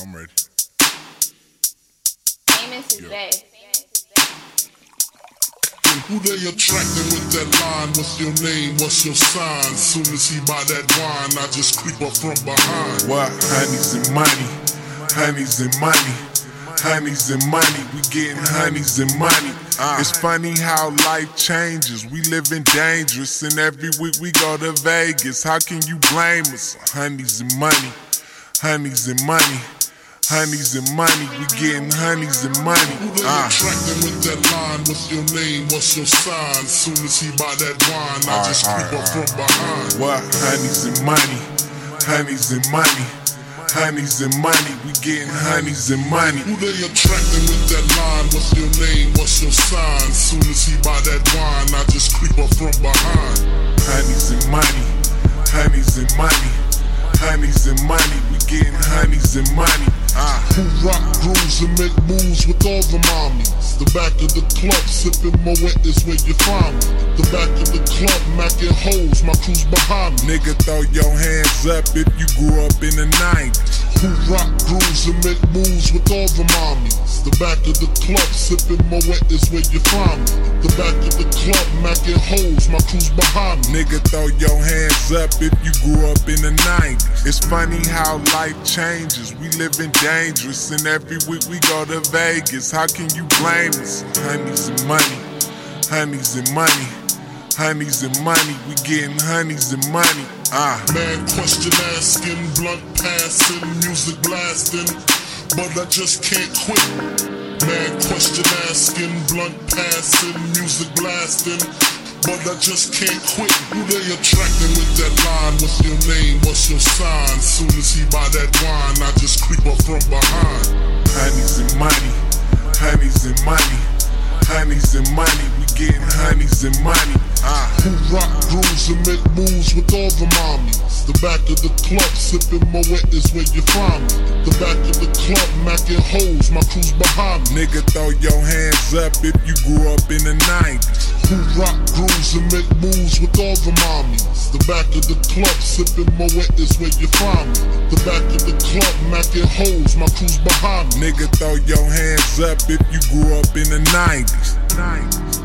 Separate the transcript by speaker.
Speaker 1: I'm ready.
Speaker 2: Famous is Bay.
Speaker 3: And who they attracting with that line? What's your name? What's your sign? Soon as he buy that wine, I just creep up from behind.
Speaker 4: What? Honeys and money. Honeys and money. Honeys and money. We getting honeys and money. Ah. It's funny how life changes. We living dangerous, and every week we go to Vegas. How can you blame us? Honeys and money. Honeys and money. Honeys and money. We getting honeys and money.
Speaker 3: Who they
Speaker 4: Ah.
Speaker 3: attracting with that line? What's your name? What's your sign? Soon as he buy that wine, I just creep up from behind.
Speaker 4: What? Honeys and money. Honeys and money. Honeys and money. We getting honeys and money.
Speaker 3: Who they attracting with that line? What's your name? What's your sign? Soon as he buy that wine, I just creep up from behind.
Speaker 4: Honeys and money. Honeys and money. Honeys and money. We getting honeys and money.
Speaker 3: Who rock grooves and make moves with all the mommies. The back of the club sipping Moet is where you find me. The back of the club macking hoes, my crew's behind me.
Speaker 4: Nigga, throw your hands up if you grew up in the 90s.
Speaker 3: Who rock grooves and make moves with all the mommies. The back of the club sipping Moet is where you find me. The back of the club macking hoes, my crew's behind me.
Speaker 4: Nigga, throw your hands up if you grew up in the 90s. It's funny how life changes. We living dangerous, and every week we go to Vegas. How can you blame us? Honeys and money. Honeys and money. Honeys and money. We getting honeys and money. Ah.
Speaker 3: Man, question asking, blunt passing, music blasting, but I just can't quit. Man, question asking, blunt passing, music blasting, but I just can't quit. Who they attracting with that line? What's your name? What's your sign? Soon as he buy that wine, I just creep up from behind.
Speaker 4: Honeys and money, honeys and money, honeys and money. We getting honeys and money. Ah.
Speaker 3: Who rock grooves and make moves with all the mommies. The back of the club sipping Moet is where you find me. The back of the club macking hoes, my crew's behind me.
Speaker 4: Nigga, throw your hands up if you grew up in the 90s.
Speaker 3: Who rock grooves and make moves with all the mommies. The back of the club sipping Moet is where you find me. The back of the club macking hoes, my crew's behind me.
Speaker 4: Nigga, throw your hands up if you grew up in the 90s. 90s.